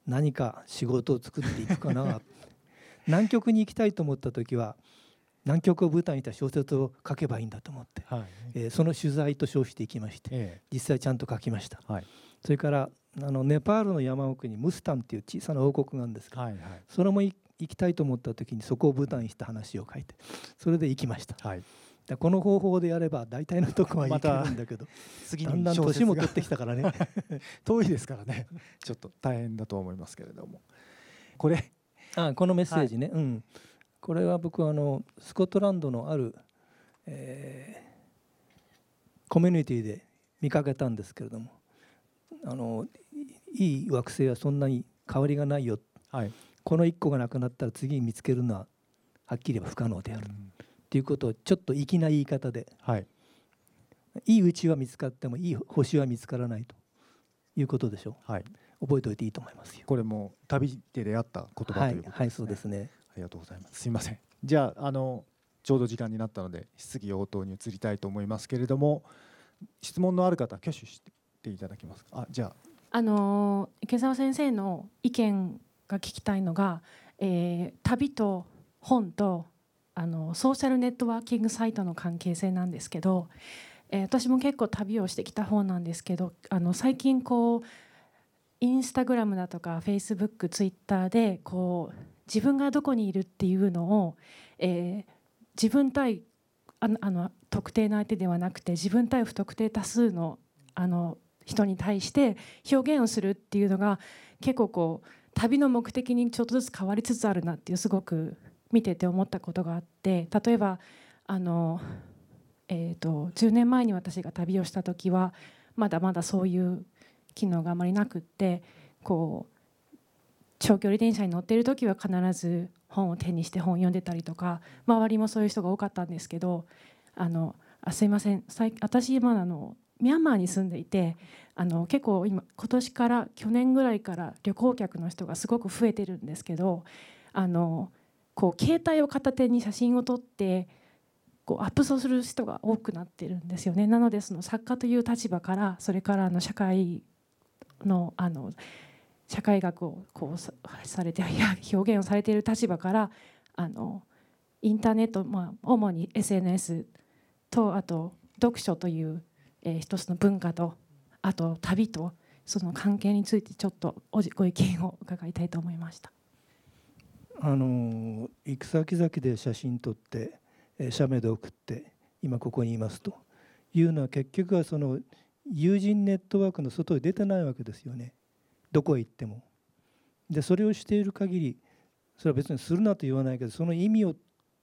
何か仕事を作っていくかな。南極に行きたいと思った時は南極を舞台にした小説を書けばいいんだと思って、はい。えーその取材と称していきましてえ実際ちゃんと書きました。えはい。それからあのネパールの山奥にムスタンっていう小さな王国があるんですけど、はいはい。それもい行きたいと思った時にそこを舞台にした話を書いてそれで行きました。はい。でこの方法でやれば大体のとこは行けるんだけど、次だんだん年も取ってきたからね。遠いですからね。ちょっと大変だと思いますけれども。これあこのメッセージね、うん、これは僕はあのスコットランドのある、えーコミュニティで見かけたんですけれどもあのいいい惑星はそんなに変わりがないよ。はい、この1個がなくなったら次に見つけるのははっきり言えば不可能である。っていうことをちょっと粋な言い方で。はい。いいうちは見つかってもいい星は見つからないと。いうことでしょはい、う覚えておいていいと思いますよ。これも旅で出会った言葉はい、ということですね、はい、そうですね。ありがとうございます。すみません。じゃああのちょうど時間になったので質疑応答に移りたいと思いますけれども、質問のある方挙手していただけますか？あ、じゃああの池澤先生の意見が聞きたいのが、えー旅と本とあのソーシャルネットワーキングサイトの関係性なんですけど、えー私も結構旅をしてきた方なんですけどあの最近こうインスタグラムだとかフェイスブックツイッターでこう自分がどこにいるっていうのを、えー自分対あのあの特定の相手ではなくて自分対不特定多数のあの人に対して表現をするっていうのが結構こう旅の目的にちょっとずつ変わりつつあるなっていうすごく見てて思ったことがあって例えばあの、えー、と10年前に私が旅をした時はまだまだそういう機能があまりなくってこう長距離電車に乗っている時は必ず本を手にして本を読んでたりとか周りもそういう人が多かったんですけどあのあすいません私今あのミャンマーに住んでいてあの結構今今年から去年ぐらいから旅行客の人がすごく増えてるんですけどあのこう携帯を片手に写真を撮ってこうアップする人が多くなってるんですよね。なのでその作家という立場からそれからあの社会のあの社会学をこうされて表現をされている立場からあのインターネット、まあ、主に SNS とあと読書という、えー一つの文化とあと旅とその関係についてちょっとおじご意見を伺いたいと思いました。あの行く先々で写真撮って写メで送って今ここにいますというのは結局はその友人ネットワークの外に出てないわけですよねどこへ行っても。でそれをしている限りそれは別にするなと言わないけどその意味を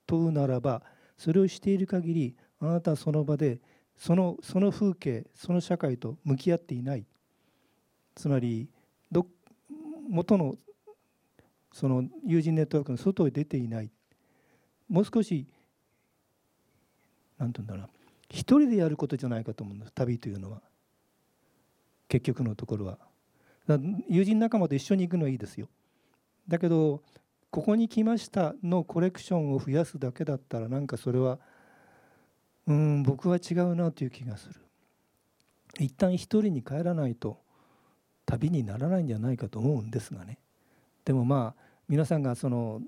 問うならばそれをしている限りあなたはその場でそのその風景その社会と向き合っていない。つまりど元のその友人ネットワークの外へ出ていない。もう少し何て言うんだろう一人でやることじゃないかと思うんです旅というのは。結局のところは。友人仲間と一緒に行くのはいいですよ。だけどここに来ましたのコレクションを増やすだけだったらなんかそれはうん僕は違うなという気がする。一旦一人に帰らないと旅にならないんじゃないかと思うんですがね。でもまあ皆さんがその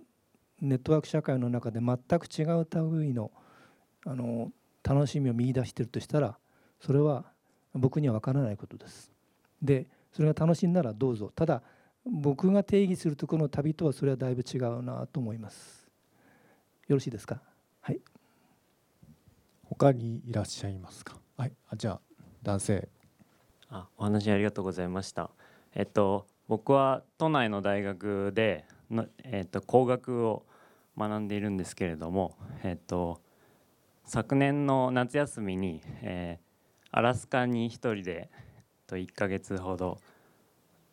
ネットワーク社会の中で全く違う類のあの楽しみを見いだしてるとしたらそれは僕には分からないことです。でそれが楽しいならどうぞ。ただ僕が定義するところの旅とはそれはだいぶ違うなと思います。よろしいですか？はい。他にいらっしゃいますか？はい。あじゃあ男性。あお話ありがとうございました。えっと僕は都内の大学での、えっと、工学を学んでいるんですけれども、えっと、昨年の夏休みに、えー、アラスカに一人でと1ヶ月ほど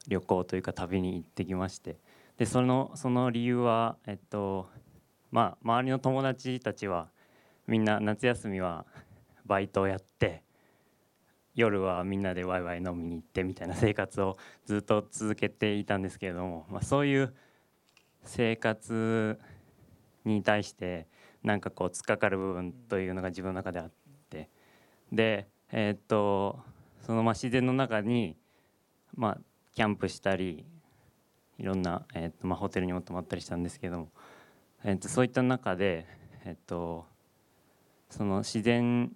旅行というか旅に行ってきましてでそのその理由は、えっとまあ、周りの友達たちはみんな夏休みはバイトをやって夜はみんなでワイワイ飲みに行ってみたいな生活をずっと続けていたんですけれども、まあ、そういう生活に対してなんかこう突っかかる部分というのが自分の中であってでえー、っとそのまあ自然の中にまあキャンプしたりいろんな、え、っとまあホテルにも泊まったりしたんですけども、え、っとそういった中でえっとその自然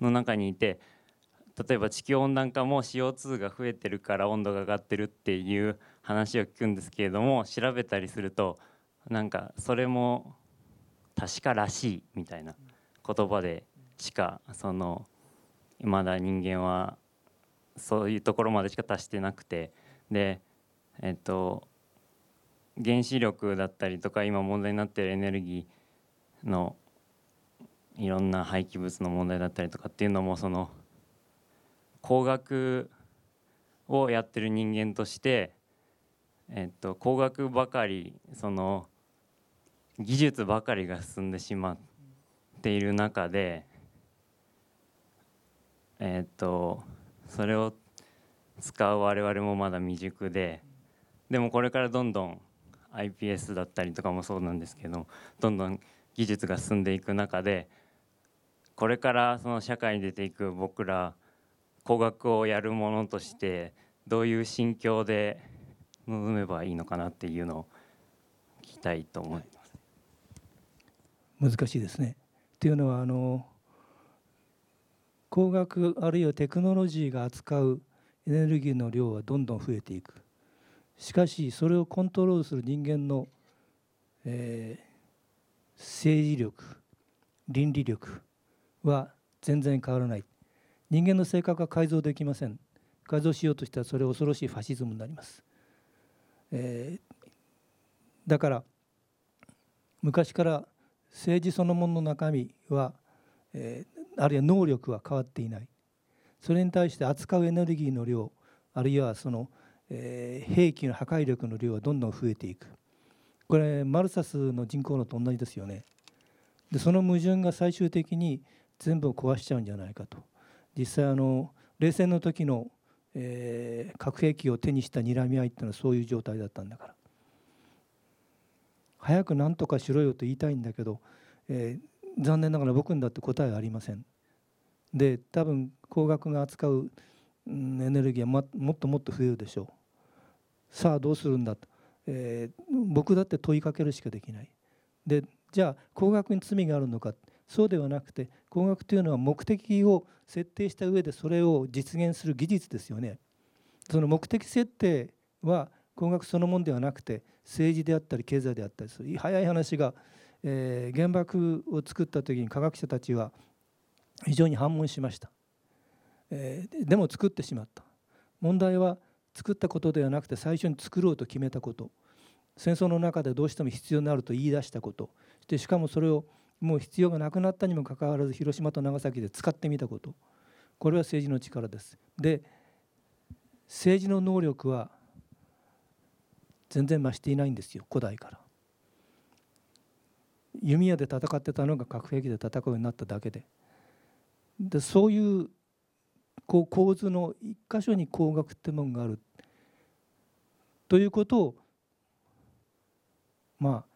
の中にいて例えば地球温暖化も CO2 が増えてるから温度が上がってるっていう話を聞くんですけれども調べたりするとなんかそれも確からしいみたいな言葉でしかそのまだ人間はそういうところまでしか達してなくてでえっと原子力だったりとか今問題になってるエネルギーのいろんな廃棄物の問題だったりとかっていうのもその工学をやってる人間として、えっと、工学ばかりその技術ばかりが進んでしまっている中で、えっと、それを使う我々もまだ未熟ででもこれからどんどん iPS だったりとかもそうなんですけどどんどん技術が進んでいく中でこれからその社会に出ていく僕ら工学をやるものとしてどういう心境で臨めばいいのかなっていうのを聞きたいと思います。難しいですね。っていうのはあの工学あるいはテクノロジーが扱うエネルギーの量はどんどん増えていく。しかしそれをコントロールする人間の、えー、政治力倫理力は全然変わらない。人間の性格は改造できません。改造しようとしたらそれ恐ろしいファシズムになります、えー、だから昔から政治そのものの中身は、えー、あるいは能力は変わっていない。それに対して扱うエネルギーの量あるいはその、え、兵器の破壊力の量はどんどん増えていく。これマルサスの人口のと同じですよね。でその矛盾が最終的に全部を壊しちゃうんじゃないかと。実際あの冷戦の時の、えー、核兵器を手にした睨み合いっていうのはそういう状態だったんだから。早く何とかしろよと言いたいんだけど、えー、残念ながら僕にだって答えはありません。で多分工学が扱う、うん、エネルギーはももっともっと増えるでしょう。さあどうするんだ？と、えー、僕だって問いかけるしかできない。でじゃあ工学に罪があるのか？そうではなくて工学というのは目的を設定した上でそれを実現する技術ですよね。その目的設定は工学そのものではなくて政治であったり経済であったりする。早い話が、えー、原爆を作った時に科学者たちは非常に反問しました、えー、でも作ってしまった。問題は作ったことではなくて最初に作ろうと決めたこと。戦争の中でどうしても必要になると言い出したこと。でしかもそれをもう必要がなくなったにもかかわらず広島と長崎で使ってみたこと。これは政治の力です。で政治の能力は全然増していないんですよ。古代から。弓矢で戦ってたのが核兵器で戦うようになっただけで。でそういうこう構図の一箇所に工学ってものがある。ということをまあ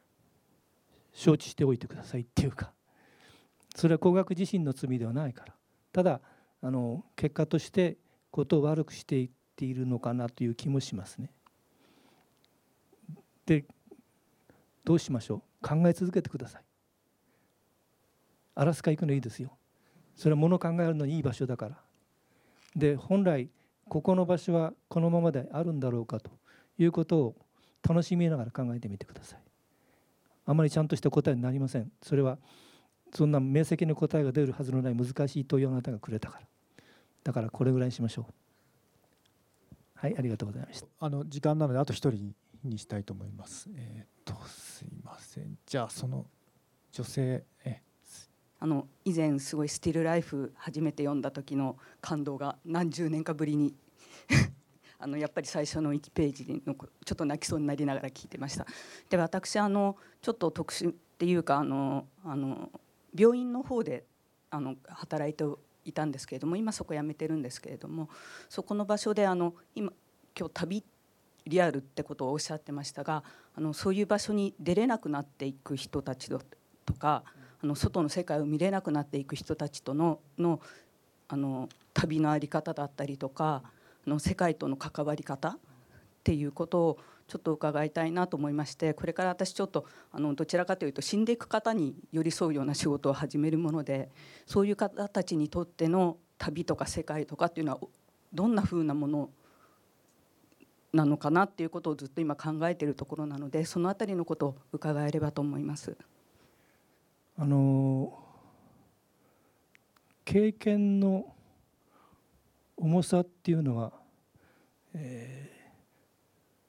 承知しておいてくださいっていうか。それは工学自身の罪ではないから。ただあの結果としてことを悪くしていっているのかなという気もしますね。でどうしましょう？考え続けてください。アラスカ行くのいいですよ。それは物考えるのにいい場所だから。で本来ここの場所はこのままであるんだろうかということを楽しみながら考えてみてください。あまりちゃんとした答えになりません。それはそんな明晰な答えが出るはずのない難しい問いをあなたがくれたから。だからこれぐらいにしましょう。はい、ありがとうございました。あの時間なのであと一人にしたいと思います。えっ、ー、とすいません。じゃあその女性えあの以前すごい「スティルライフ」初めて読んだ時の感動が何十年かぶりに あのやっぱり最初の1ページのちょっと泣きそうになりながら聞いてました。で私あのちょっと特殊っていうかあのあの病院の方であの働いていたんですけれども今そこ辞めてるんですけれどもそこの場所であの今今日旅っリアルってことをおっしゃってましたがあのそういう場所に出れなくなっていく人たちとかあの外の世界を見れなくなっていく人たちとののあの旅の在り方だったりとかあの世界との関わり方っていうことをちょっと伺いたいなと思いましてこれから私ちょっとあのどちらかというと死んでいく方に寄り添うような仕事を始めるものでそういう方たちにとっての旅とか世界とかっていうのはどんなふうなものをなのかなっていうことをずっと今考えているところなのでそのあたりのことを伺えればと思います。あの経験の重さっていうのは、えー、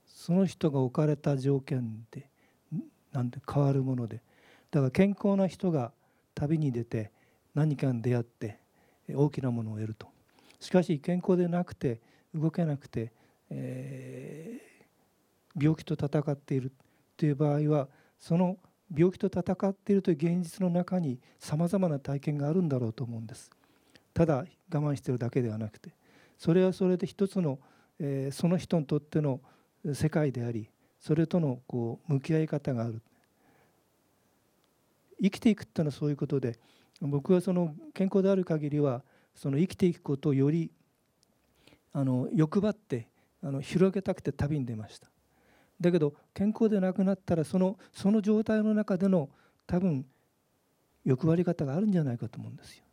その人が置かれた条件でなんで変わるものでだから健康な人が旅に出て何かに出会って大きなものを得るとしかし健康でなくて動けなくて、えー、病気と闘っているという場合はその病気と闘っているという現実の中にさまざまな体験があるんだろうと思うんです。ただ我慢しているだけではなくてそれはそれで一つの、えー、その人にとっての世界でありそれとのこう向き合い方がある。生きていくっていうのはそういうことで僕はその健康である限りはその生きていくことをよりあの欲張ってあの広げたくて旅に出ましただけど健康でなくなったらそのその状態の中での多分欲張り方があるんじゃないかと思うんですよ。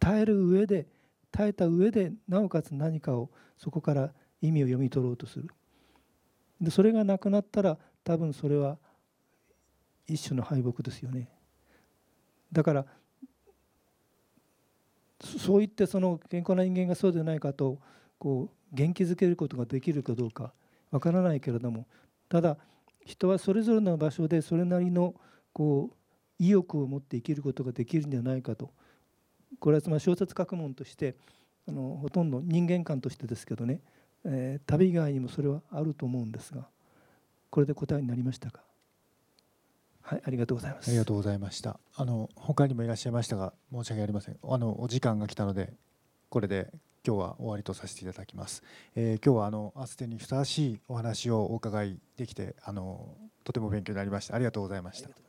耐える上で耐えた上でなおかつ何かをそこから意味を読み取ろうとする。でそれがなくなったら多分それは一種の敗北ですよね。だからそう言ってその健康な人間がそうでないかとこう元気づけることができるかどうかわからないけれどもただ人はそれぞれの場所でそれなりのこう意欲を持って生きることができるんじゃないかと。これはつまり小説学問としてあのほとんど人間観としてですけどね、えー、旅以外にもそれはあると思うんですがこれで答えになりましたか？はいありがとうございます。ありがとうございました。あの他にもいらっしゃいましたが申し訳ありません。あのお時間が来たのでこれで今日は終わりとさせていただきます。えー、今日はあのアステにふさわしいお話をお伺いできてあのとても勉強になりました。ありがとうございました。